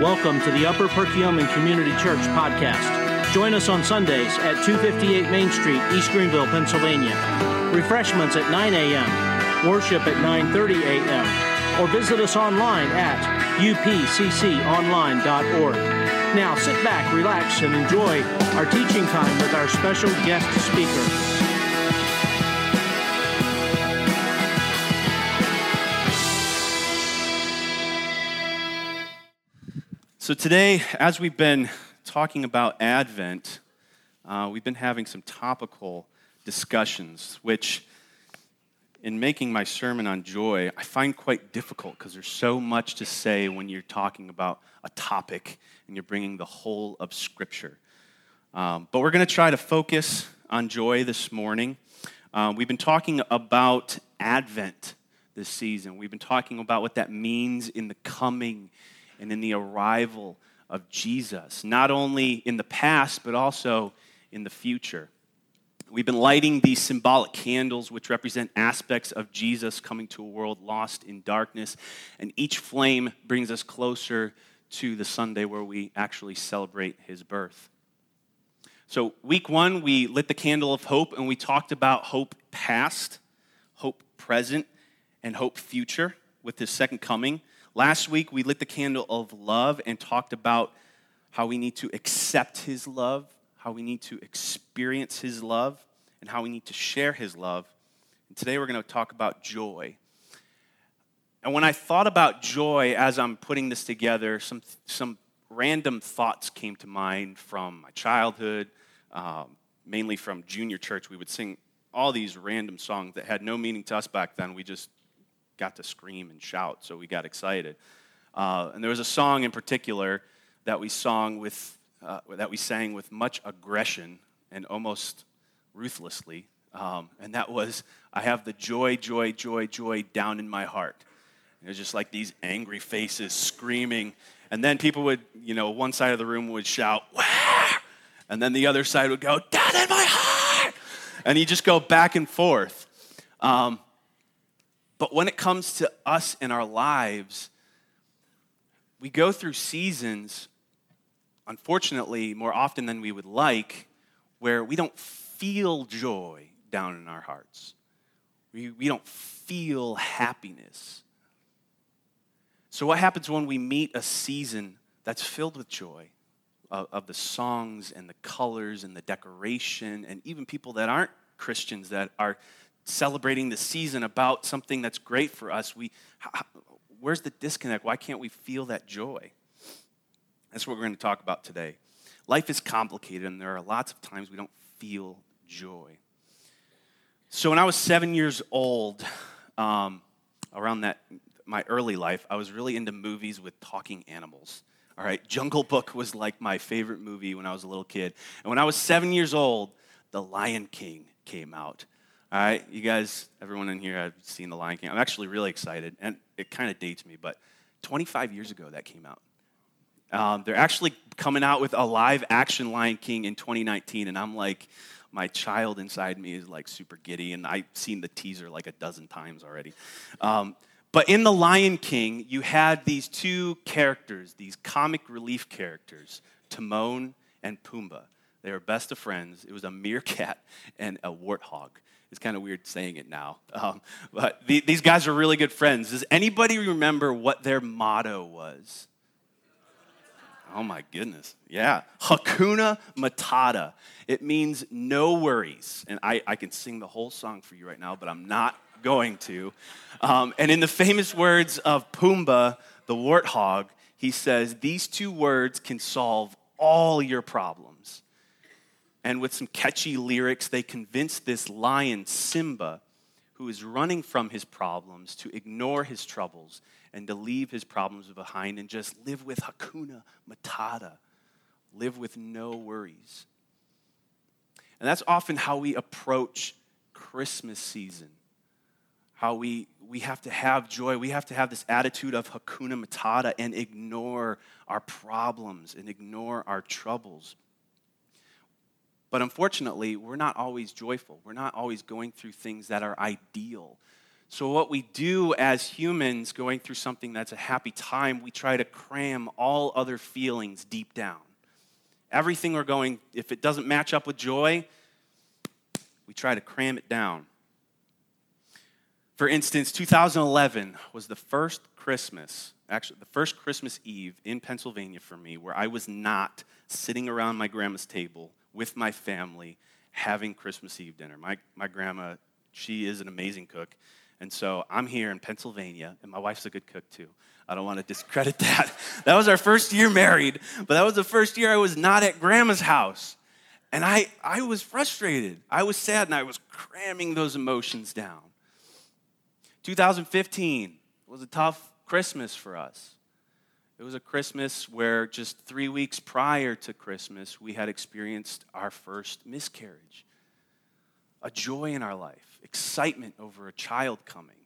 Welcome to the Upper Perkiomen Community Church podcast. Join us on Sundays at 258 Main Street, East Greenville, Pennsylvania. Refreshments at 9 a.m., worship at 9:30 a.m., or visit us online at upcconline.org. Now sit back, relax, and enjoy our teaching time with our special guest speaker. So, today, as we've been talking about Advent, uh, we've been having some topical discussions, which, in making my sermon on joy, I find quite difficult because there's so much to say when you're talking about a topic and you're bringing the whole of Scripture. Um, but we're going to try to focus on joy this morning. Uh, we've been talking about Advent this season, we've been talking about what that means in the coming and in the arrival of Jesus, not only in the past, but also in the future. We've been lighting these symbolic candles, which represent aspects of Jesus coming to a world lost in darkness, and each flame brings us closer to the Sunday where we actually celebrate his birth. So, week one, we lit the candle of hope and we talked about hope past, hope present, and hope future with his second coming. Last week, we lit the candle of love and talked about how we need to accept His love, how we need to experience His love, and how we need to share His love. And today, we're going to talk about joy. And when I thought about joy as I'm putting this together, some, some random thoughts came to mind from my childhood, um, mainly from junior church. We would sing all these random songs that had no meaning to us back then. We just got to scream and shout, so we got excited. Uh, and there was a song in particular that we with, uh, that we sang with much aggression and almost ruthlessly, um, and that was "I have the joy, joy, joy, joy down in my heart." And it was just like these angry faces screaming, and then people would, you know, one side of the room would shout, and then the other side would go, "Down in my heart," and you just go back and forth. Um, but when it comes to us in our lives, we go through seasons, unfortunately, more often than we would like, where we don't feel joy down in our hearts. We, we don't feel happiness. So, what happens when we meet a season that's filled with joy? Of, of the songs and the colors and the decoration, and even people that aren't Christians that are celebrating the season about something that's great for us, we, where's the disconnect? Why can't we feel that joy? That's what we're going to talk about today. Life is complicated, and there are lots of times we don't feel joy. So when I was seven years old, um, around that my early life, I was really into movies with talking animals. All right, Jungle Book was like my favorite movie when I was a little kid. And when I was seven years old, The Lion King came out. All right, you guys, everyone in here, I've seen The Lion King. I'm actually really excited, and it kind of dates me, but 25 years ago that came out. Um, they're actually coming out with a live action Lion King in 2019, and I'm like, my child inside me is like super giddy, and I've seen the teaser like a dozen times already. Um, but in The Lion King, you had these two characters, these comic relief characters, Timon and Pumbaa. They were best of friends. It was a meerkat and a warthog. It's kind of weird saying it now. Um, but the, these guys are really good friends. Does anybody remember what their motto was? Oh my goodness. Yeah. Hakuna Matata. It means no worries. And I, I can sing the whole song for you right now, but I'm not going to. Um, and in the famous words of Pumbaa, the warthog, he says, These two words can solve all your problems and with some catchy lyrics, they convince this lion, Simba, who is running from his problems, to ignore his troubles and to leave his problems behind and just live with Hakuna Matata, live with no worries. And that's often how we approach Christmas season. How we, we have to have joy. We have to have this attitude of Hakuna Matata and ignore our problems and ignore our troubles. But unfortunately, we're not always joyful. We're not always going through things that are ideal So, what we do as humans going through something that's a happy time, we try to cram all other feelings deep down. Everything we're going, if it doesn't match up with joy, we try to cram it down. For instance, 2011 was the first Christmas, actually, the first Christmas Eve in Pennsylvania for me where I was not sitting around my grandma's table with my family having Christmas Eve dinner. My, my grandma, she is an amazing cook. And so I'm here in Pennsylvania, and my wife's a good cook too. I don't want to discredit that. That was our first year married, but that was the first year I was not at grandma's house. And I, I was frustrated. I was sad, and I was cramming those emotions down. 2015 was a tough Christmas for us. It was a Christmas where just three weeks prior to Christmas, we had experienced our first miscarriage. A joy in our life, excitement over a child coming.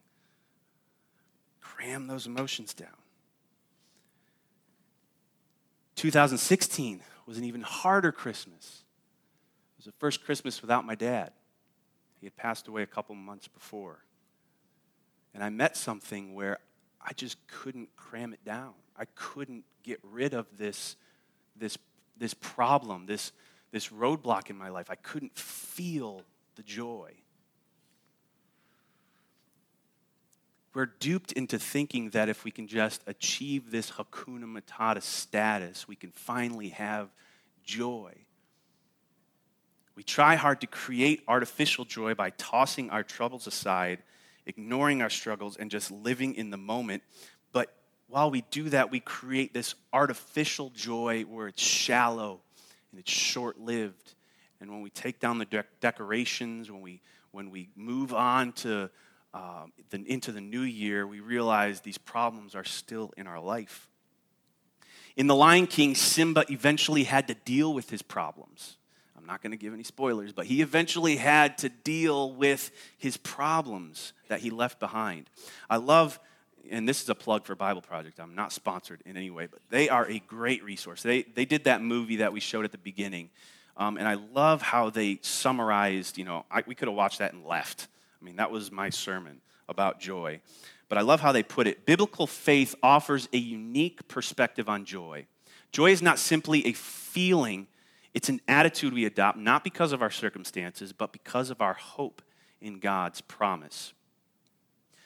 Cram those emotions down. 2016 was an even harder Christmas. It was the first Christmas without my dad. He had passed away a couple months before. And I met something where I just couldn't cram it down. I couldn't get rid of this, this, this problem, this, this roadblock in my life. I couldn't feel the joy. We're duped into thinking that if we can just achieve this Hakuna Matata status, we can finally have joy. We try hard to create artificial joy by tossing our troubles aside ignoring our struggles, and just living in the moment. But while we do that, we create this artificial joy where it's shallow and it's short lived. And when we take down the de- decorations, when we, when we move on to, uh, the, into the new year, we realize these problems are still in our life. In The Lion King, Simba eventually had to deal with his problems not going to give any spoilers, but he eventually had to deal with his problems that he left behind. I love, and this is a plug for Bible Project. I'm not sponsored in any way, but they are a great resource. They, they did that movie that we showed at the beginning, um, and I love how they summarized, you know, I, we could have watched that and left. I mean, that was my sermon about joy. But I love how they put it. Biblical faith offers a unique perspective on joy. Joy is not simply a feeling it's an attitude we adopt not because of our circumstances, but because of our hope in God's promise.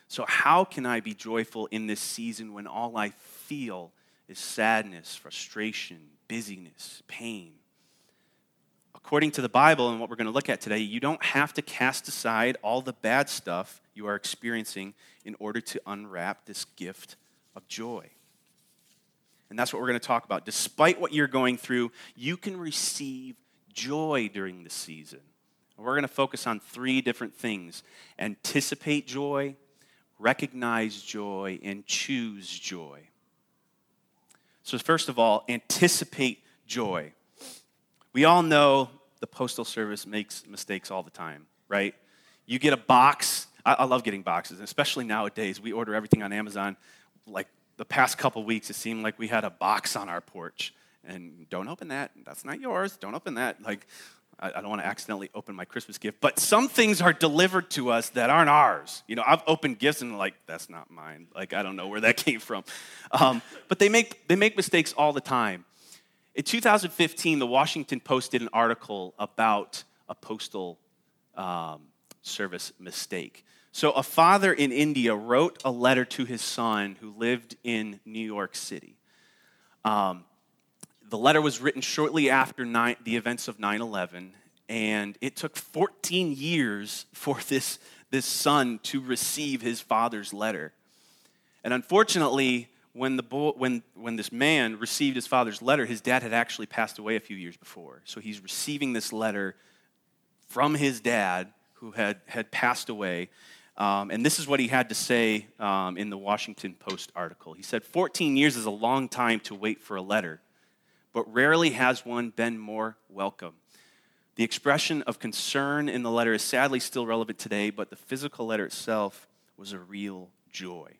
So, how can I be joyful in this season when all I feel is sadness, frustration, busyness, pain? According to the Bible and what we're going to look at today, you don't have to cast aside all the bad stuff you are experiencing in order to unwrap this gift of joy. And that's what we're going to talk about. Despite what you're going through, you can receive joy during the season. We're going to focus on three different things anticipate joy, recognize joy, and choose joy. So, first of all, anticipate joy. We all know the Postal Service makes mistakes all the time, right? You get a box. I, I love getting boxes, especially nowadays. We order everything on Amazon like the past couple weeks, it seemed like we had a box on our porch. And don't open that. That's not yours. Don't open that. Like, I, don't want to accidentally open my Christmas gift. But some things are delivered to us that aren't ours. You know, I've opened gifts and like, that's not mine. Like, I don't know where that came from. Um, but they make, they make mistakes all the time. In 2015, the Washington Post did an article about a postal um, service mistake. So, a father in India wrote a letter to his son who lived in New York City. Um, the letter was written shortly after the events of 9 11, and it took 14 years for this, this son to receive his father's letter. And unfortunately, when, the boy, when, when this man received his father's letter, his dad had actually passed away a few years before. So he's receiving this letter from his dad who had, had passed away. Um, and this is what he had to say um, in the Washington Post article. He said, 14 years is a long time to wait for a letter, but rarely has one been more welcome. The expression of concern in the letter is sadly still relevant today, but the physical letter itself was a real joy.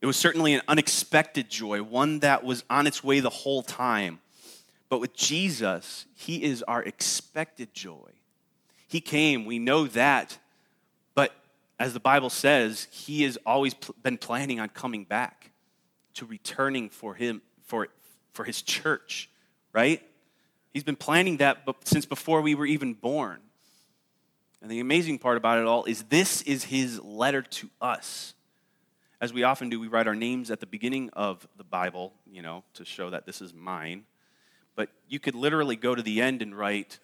It was certainly an unexpected joy, one that was on its way the whole time. But with Jesus, he is our expected joy. He came, we know that as the Bible says, he has always pl- been planning on coming back to returning for him for, for his church, right? He's been planning that since before we were even born. And the amazing part about it all is this is his letter to us. As we often do, we write our names at the beginning of the Bible, you know, to show that this is mine. But you could literally go to the end and write,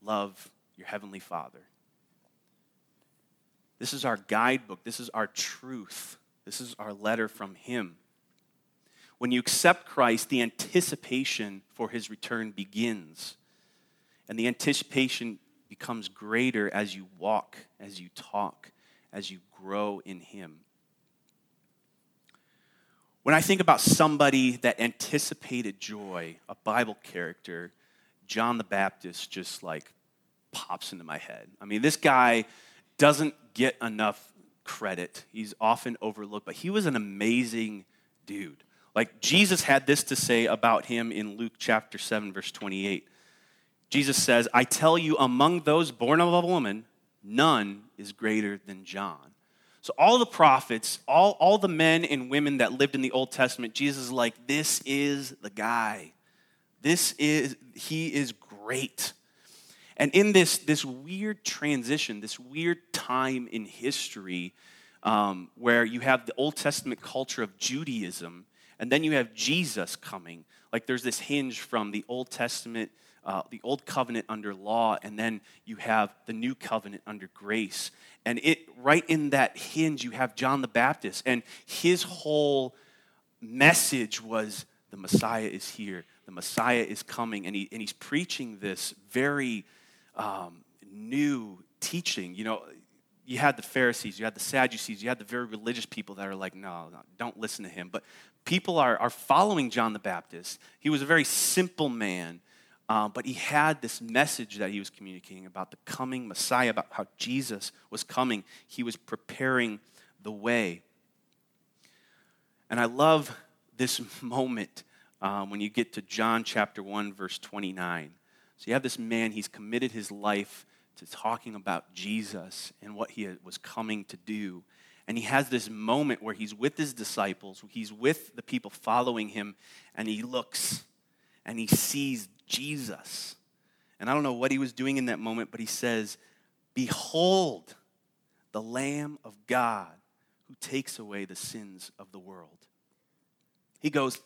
Love your Heavenly Father. This is our guidebook. This is our truth. This is our letter from Him. When you accept Christ, the anticipation for His return begins. And the anticipation becomes greater as you walk, as you talk, as you grow in Him. When I think about somebody that anticipated joy, a Bible character, John the Baptist just like pops into my head. I mean, this guy doesn't get enough credit. He's often overlooked, but he was an amazing dude. Like Jesus had this to say about him in Luke chapter 7, verse 28. Jesus says, I tell you, among those born of a woman, none is greater than John. So, all the prophets, all, all the men and women that lived in the Old Testament, Jesus is like, this is the guy. This is, he is great. And in this, this weird transition, this weird time in history, um, where you have the Old Testament culture of Judaism, and then you have Jesus coming. Like there's this hinge from the Old Testament, uh, the Old Covenant under law, and then you have the New Covenant under grace. And it right in that hinge, you have John the Baptist, and his whole message was the Messiah is here, the Messiah is coming, and, he, and he's preaching this very um, new teaching. You know, you had the Pharisees, you had the Sadducees, you had the very religious people that are like, no, no, don't listen to him. But people are, are following John the Baptist. He was a very simple man, uh, but he had this message that he was communicating about the coming Messiah, about how Jesus was coming. He was preparing the way. And I love this moment um, when you get to John chapter 1, verse 29. So you have this man, he's committed his life to talking about Jesus and what he was coming to do. And he has this moment where he's with his disciples, he's with the people following him, and he looks and he sees Jesus. And I don't know what he was doing in that moment, but he says, Behold, the Lamb of God who takes away the sins of the world. He goes,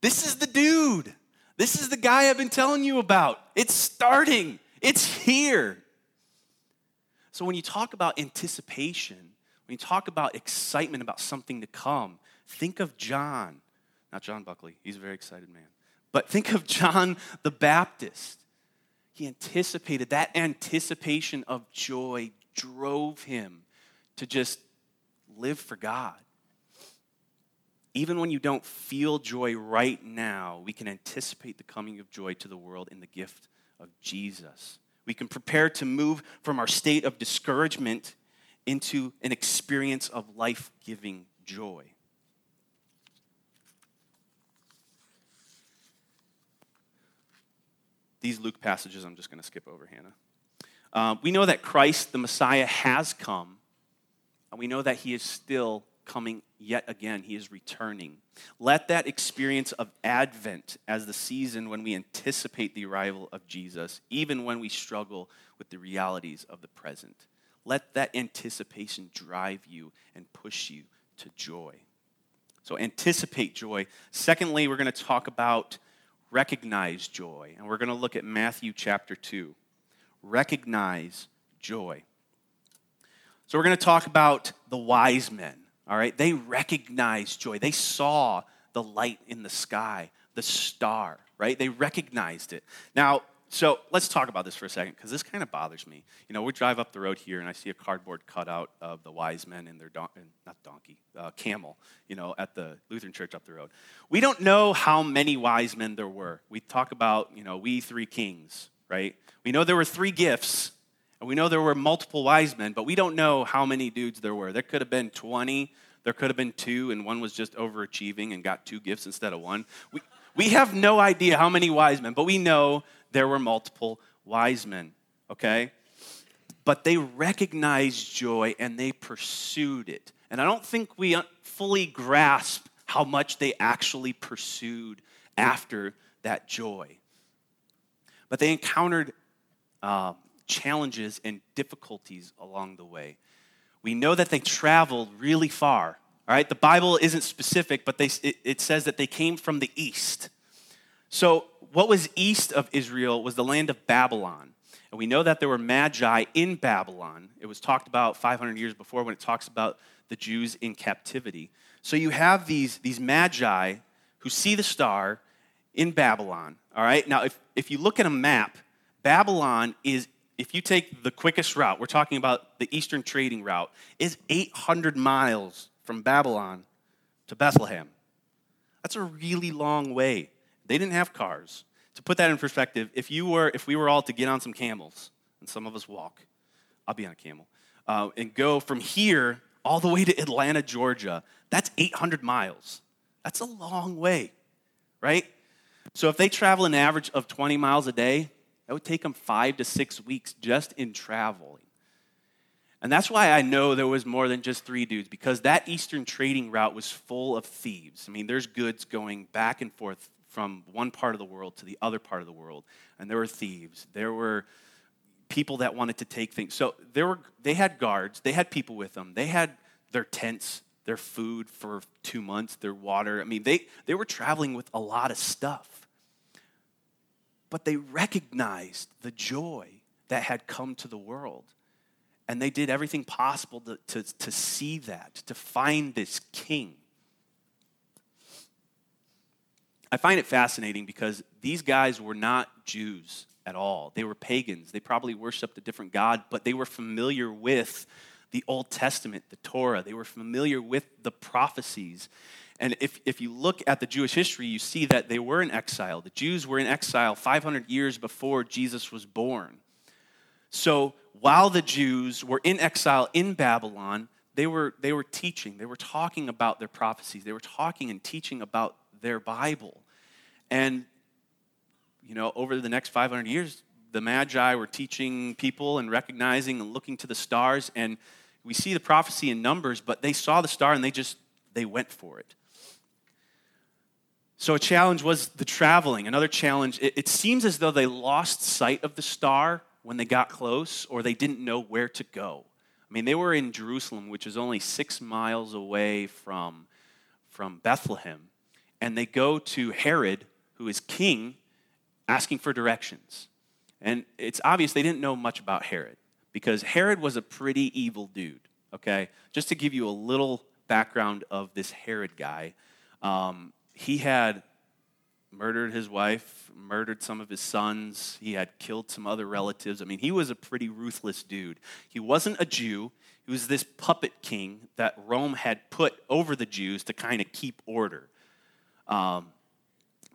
This is the dude. This is the guy I've been telling you about. It's starting, it's here. So when you talk about anticipation, when you talk about excitement about something to come, think of John. Not John Buckley, he's a very excited man. But think of John the Baptist. He anticipated, that anticipation of joy drove him to just live for God. Even when you don't feel joy right now, we can anticipate the coming of joy to the world in the gift of Jesus. We can prepare to move from our state of discouragement into an experience of life giving joy. These Luke passages I'm just going to skip over, Hannah. Uh, we know that Christ, the Messiah, has come, and we know that he is still coming yet again. He is returning. Let that experience of Advent as the season when we anticipate the arrival of Jesus, even when we struggle with the realities of the present, let that anticipation drive you and push you to joy. So, anticipate joy. Secondly, we're going to talk about recognize joy, and we're going to look at Matthew chapter 2. Recognize joy. So, we're going to talk about the wise men all right? They recognized joy. They saw the light in the sky, the star, right? They recognized it. Now, so let's talk about this for a second because this kind of bothers me. You know, we drive up the road here and I see a cardboard cutout of the wise men and their don- not donkey, uh, camel, you know, at the Lutheran church up the road. We don't know how many wise men there were. We talk about, you know, we three kings, right? We know there were three gifts and we know there were multiple wise men, but we don't know how many dudes there were. There could have been 20, there could have been two, and one was just overachieving and got two gifts instead of one. We, we have no idea how many wise men, but we know there were multiple wise men, okay? but they recognized joy and they pursued it. And I don't think we fully grasp how much they actually pursued after that joy. But they encountered uh, challenges and difficulties along the way. We know that they traveled really far. All right, the Bible isn't specific, but they, it, it says that they came from the east. So, what was east of Israel was the land of Babylon. And we know that there were magi in Babylon. It was talked about 500 years before when it talks about the Jews in captivity. So, you have these, these magi who see the star in Babylon. All right, now if, if you look at a map, Babylon is if you take the quickest route, we're talking about the eastern trading route, is 800 miles from Babylon to Bethlehem. That's a really long way. They didn't have cars. To put that in perspective, if you were, if we were all to get on some camels, and some of us walk, I'll be on a camel, uh, and go from here all the way to Atlanta, Georgia, that's 800 miles. That's a long way, right? So if they travel an average of 20 miles a day, that would take them five to six weeks just in traveling. And that's why I know there was more than just three dudes, because that eastern trading route was full of thieves. I mean, there's goods going back and forth from one part of the world to the other part of the world. And there were thieves. There were people that wanted to take things. So there were they had guards, they had people with them, they had their tents, their food for two months, their water. I mean, they, they were traveling with a lot of stuff but they recognized the joy that had come to the world. And they did everything possible to, to, to see that, to find this king. I find it fascinating because these guys were not Jews at all. They were pagans. They probably worshiped a different God, but they were familiar with the Old Testament, the Torah. They were familiar with the prophecies. And if, if you look at the Jewish history, you see that they were in exile. The Jews were in exile 500 years before Jesus was born. So while the Jews were in exile in Babylon, they were, they were teaching, they were talking about their prophecies, they were talking and teaching about their Bible. And, you know, over the next 500 years, the Magi were teaching people and recognizing and looking to the stars. And we see the prophecy in Numbers, but they saw the star and they just, they went for it. So, a challenge was the traveling. Another challenge, it, it, seems as though they lost sight of the star when they got close, or they didn't know where to go. I mean, they were in Jerusalem, which is only six miles away from, from Bethlehem, and they go to Herod, who is king, asking for directions. And it's obvious they didn't know much about Herod, because Herod was a pretty evil dude, okay? Just to give you a little background of this Herod guy. Um, he had murdered his wife, murdered some of his sons, he had killed some other relatives. I mean, he was a pretty ruthless dude. He wasn't a Jew, he was this puppet king that Rome had put over the Jews to kind of keep order. Um,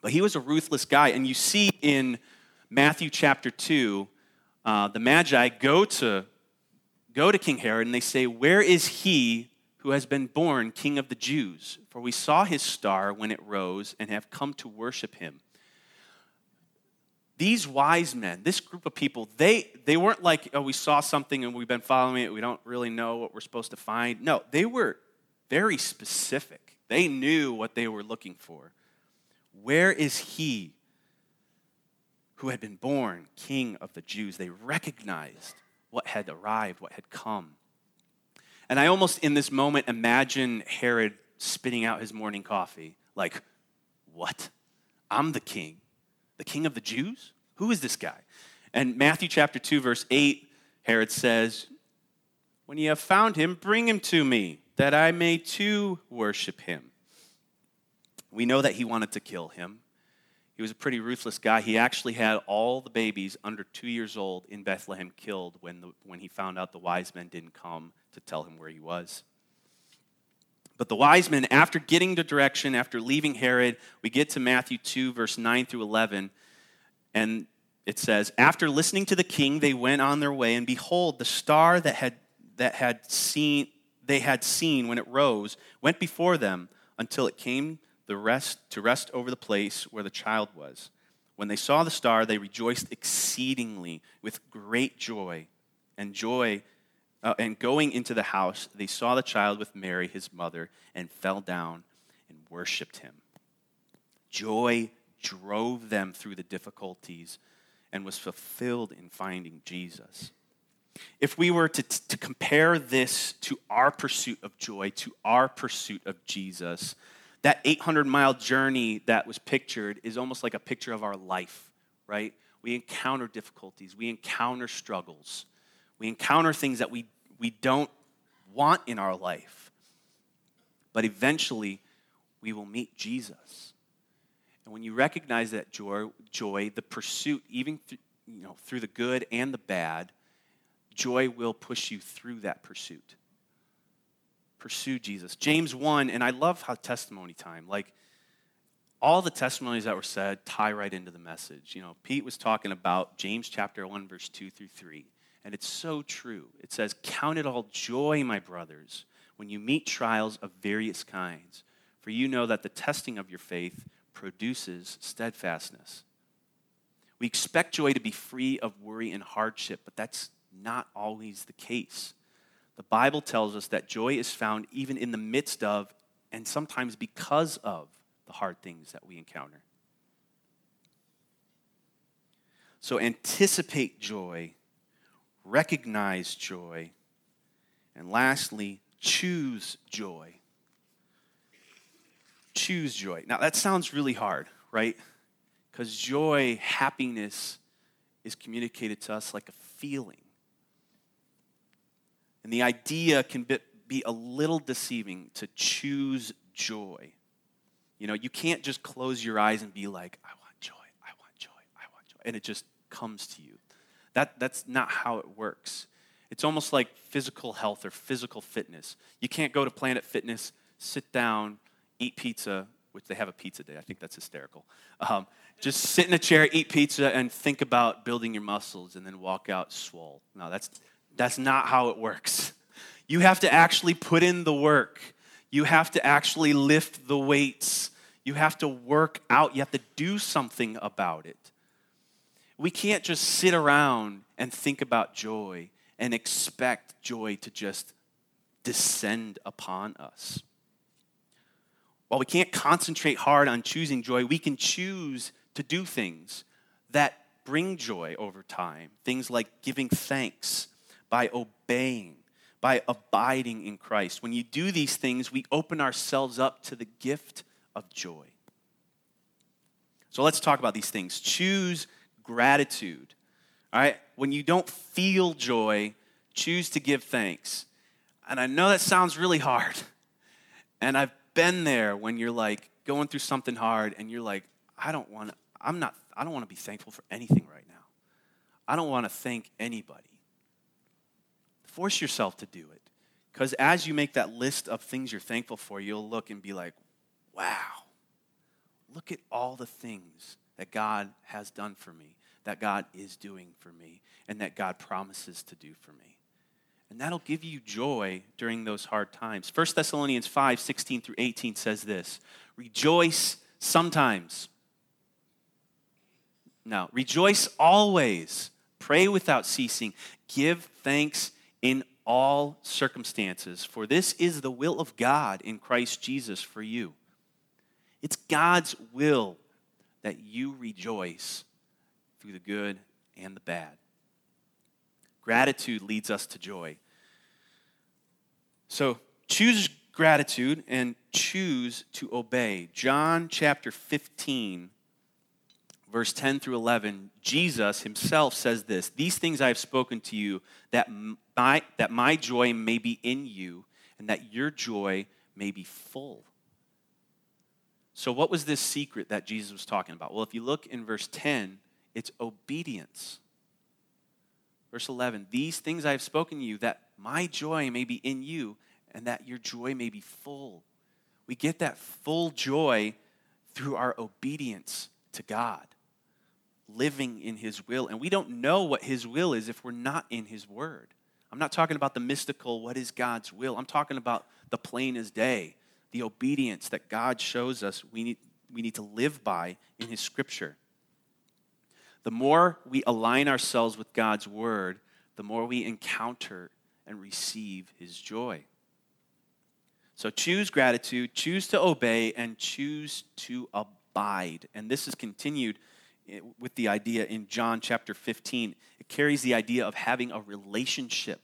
but he was a ruthless guy. And you see in Matthew chapter 2, uh, the Magi go to, go to King Herod and they say, Where is he who has been born King of the Jews. For we saw his star when it rose and have come to worship him. These wise men, this group of people, they, they weren't like, oh, we saw something and we've been following it. We don't really know what we're supposed to find. No, they were very specific. They knew what they were looking for. Where is he who had been born King of the Jews? They recognized what had arrived, what had come. And I almost in this moment imagine Herod spitting out his morning coffee. Like, what? I'm the king. The king of the Jews? Who is this guy? And Matthew chapter 2, verse 8, Herod says, When you have found him, bring him to me, that I may too worship him. We know that he wanted to kill him. He was a pretty ruthless guy. He actually had all the babies under two years old in Bethlehem killed when, the, when he found out the wise men didn't come to tell him where he was. But the wise men, after getting the direction, after leaving Herod, we get to Matthew 2, verse 9 through 11, and it says, After listening to the king, they went on their way, and behold, the star that had, that had seen, they had seen when it rose went before them until it came the rest, to rest over the place where the child was. When they saw the star, they rejoiced exceedingly with great joy and joy uh, and going into the house, they saw the child with Mary, his mother, and fell down and worshiped him. Joy drove them through the difficulties and was fulfilled in finding Jesus. If we were to, to compare this to our pursuit of joy, to our pursuit of Jesus, that 800 mile journey that was pictured is almost like a picture of our life, right? We encounter difficulties, we encounter struggles, we encounter things that we, we don't want in our life. But eventually, we will meet Jesus. And when you recognize that joy, joy the pursuit, even th- you know, through the good and the bad, joy will push you through that pursuit. Pursue Jesus. James 1, and I love how testimony time, like all the testimonies that were said tie right into the message. You know, Pete was talking about James chapter 1, verse 2 through 3. And it's so true. It says, Count it all joy, my brothers, when you meet trials of various kinds, for you know that the testing of your faith produces steadfastness. We expect joy to be free of worry and hardship, but that's not always the case. The Bible tells us that joy is found even in the midst of, and sometimes because of, the hard things that we encounter. So anticipate joy recognize joy, and lastly, choose joy. Choose joy. Now, that sounds really hard, right? Because joy, happiness, is communicated to us like a feeling. And the idea can be a little deceiving to choose joy. You know, you can't just close your eyes and be like, I want joy, I want joy, I want joy. And it just comes to you. That, that's not how it works. It's almost like physical health or physical fitness. You can't go to Planet Fitness, sit down, eat pizza, which they have a pizza day. I think that's hysterical. Um, just sit in a chair, eat pizza, and think about building your muscles and then walk out swole. No, that's, that's not how it works. You have to actually put in the work. You have to actually lift the weights. You have to work out. You have to do something about it. We can't just sit around and think about joy and expect joy to just descend upon us. While we can't concentrate hard on choosing joy, we can choose to do things that bring joy over time. Things like giving thanks by obeying, by abiding in Christ. When you do these things, we open ourselves up to the gift of joy. So let's talk about these things. Choose gratitude. All right? When you don't feel joy, choose to give thanks. And I know that sounds really hard. And I've been there when you're like going through something hard and you're like, I don't want to, I'm not, I don't want to be thankful for anything right now. I don't want to thank anybody. Force yourself to do it. Because as you make that list of things you're thankful for, you'll look and be like, wow, look at all the things that God has done for me, that God is doing for me, and that God promises to do for me. And that'll give you joy during those hard times. 1 Thessalonians 5 16 through 18 says this Rejoice sometimes. Now, rejoice always. Pray without ceasing. Give thanks in all circumstances, for this is the will of God in Christ Jesus for you. It's God's will that you rejoice through the good and the bad. Gratitude leads us to joy. So choose gratitude and choose to obey. John chapter 15, verse 10 through 11, Jesus himself says this These things I have spoken to you, that my, that my joy may be in you, and that your joy may be full. So, what was this secret that Jesus was talking about? Well, if you look in verse 10, it's obedience. Verse 11, these things I have spoken to you, that my joy may be in you, and that your joy may be full. We get that full joy through our obedience to God, living in His will. And we don't know what His will is if we're not in His Word. I'm not talking about the mystical, what is God's will? I'm talking about the plain as day the obedience that God shows us we need, we need to live by in His Scripture. The more we align ourselves with God's Word, the more we encounter and receive his joy. So choose gratitude, choose to obey, and choose to abide. And this is continued Eh, with the idea in John chapter 15. It carries the idea of having a relationship.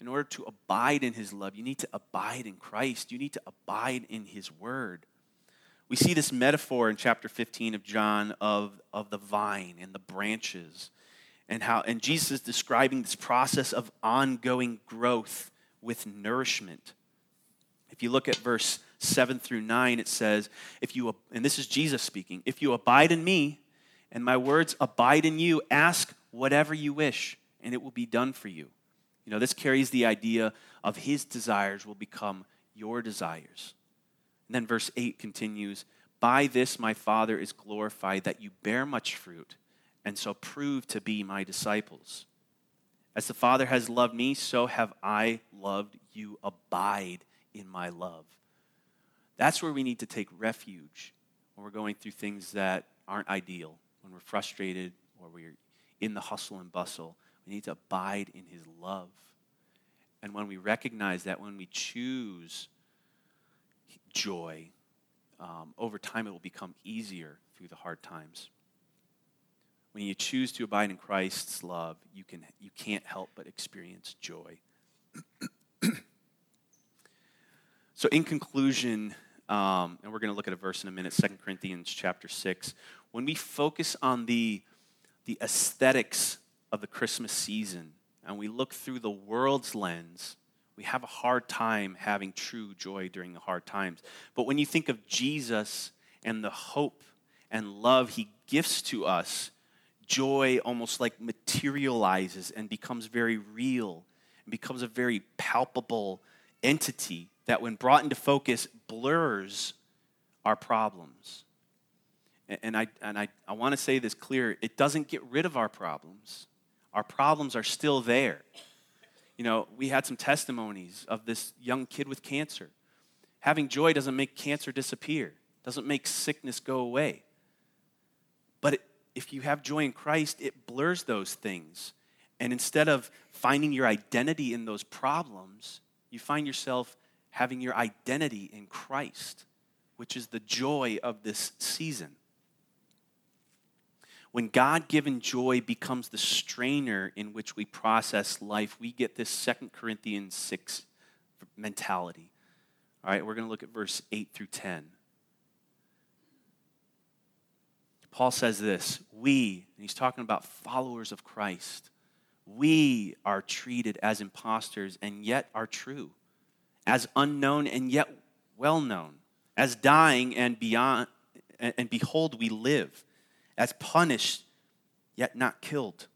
In order to abide in his love, you need to abide in Christ, you need to abide in his word. We see this metaphor in chapter 15 of John of, of the vine and the branches and how and Jesus is describing this process of ongoing growth with nourishment. If you look at verse 7 through 9, it says, if you and this is Jesus speaking, if you abide in me and my words abide in you, ask whatever you wish, and it will be done for you. You know, this carries the idea of his desires will become your desires. And then verse 8 continues By this my Father is glorified, that you bear much fruit, and so prove to be my disciples. As the Father has loved me, so have I loved you. Abide in my love. That's where we need to take refuge when we're going through things that aren't ideal, when we're frustrated or we're in the hustle and bustle. We need to abide in his love. And when we recognize that, when we choose joy, um, over time it will become easier through the hard times. When you choose to abide in Christ's love, you, can, you can't help but experience joy. so, in conclusion, um, and we're going to look at a verse in a minute, 2 Corinthians chapter 6. When we focus on the, the aesthetics of the Christmas season and we look through the world's lens, we have a hard time having true joy during the hard times. But when you think of Jesus and the hope and love he gifts to us, joy almost like materializes and becomes very real and becomes a very palpable entity that, when brought into focus, blurs our problems. And I, and I, I want to say this clear it doesn't get rid of our problems, our problems are still there. You know, we had some testimonies of this young kid with cancer. Having joy doesn't make cancer disappear, doesn't make sickness go away. But it, if you have joy in Christ, it blurs those things. And instead of finding your identity in those problems, you find yourself having your identity in Christ, which is the joy of this season. When God given joy becomes the strainer in which we process life, we get this Second Corinthians 6 mentality. All right, we're going to look at verse 8 through 10. Paul says this We, and he's talking about followers of Christ, we are treated as impostors and yet are true as unknown and yet well known, as dying and beyond and behold we live, as punished yet not killed,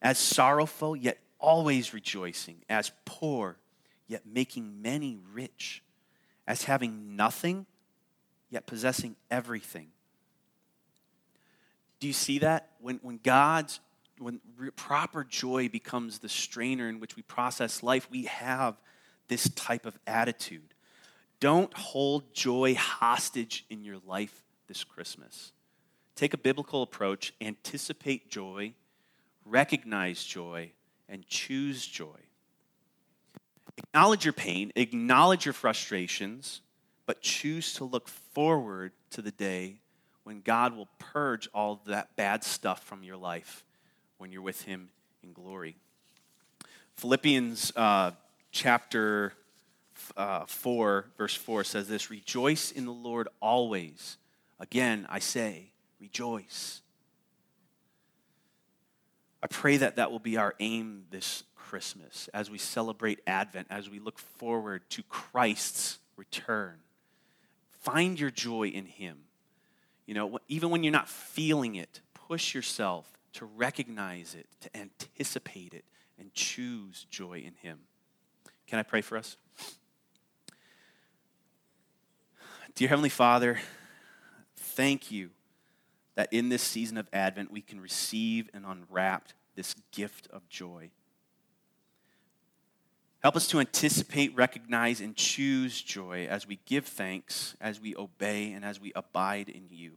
as sorrowful yet always rejoicing, as poor yet making many rich, as having nothing yet possessing everything. Do you see that? When, when God's, when proper joy becomes the strainer in which we process life, we have this type of attitude. Don't hold joy hostage in your life this Christmas. Take a biblical approach, anticipate joy, recognize joy, and choose joy. Acknowledge your pain, acknowledge your frustrations, but choose to look forward to the day when God will purge all that bad stuff from your life when you're with Him in glory. Philippians uh, chapter uh, 4, verse 4 says this Rejoice in the Lord always. Again, I say, rejoice. I pray that that will be our aim this Christmas as we celebrate Advent, as we look forward to Christ's return. Find your joy in Him. You know, even when you're not feeling it, push yourself to recognize it, to anticipate it, and choose joy in Him. Can I pray for us? Dear Heavenly Father, thank you that in this season of Advent we can receive and unwrap this gift of joy. Help us to anticipate, recognize, and choose joy as we give thanks, as we obey, and as we abide in you.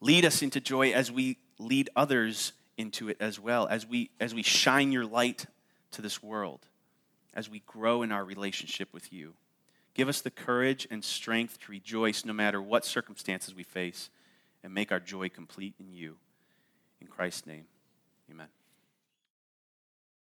Lead us into joy as we lead others into it as well as we as we shine your light to this world as we grow in our relationship with you. Give us the courage and strength to rejoice no matter what circumstances we face and make our joy complete in you. In christ's name amen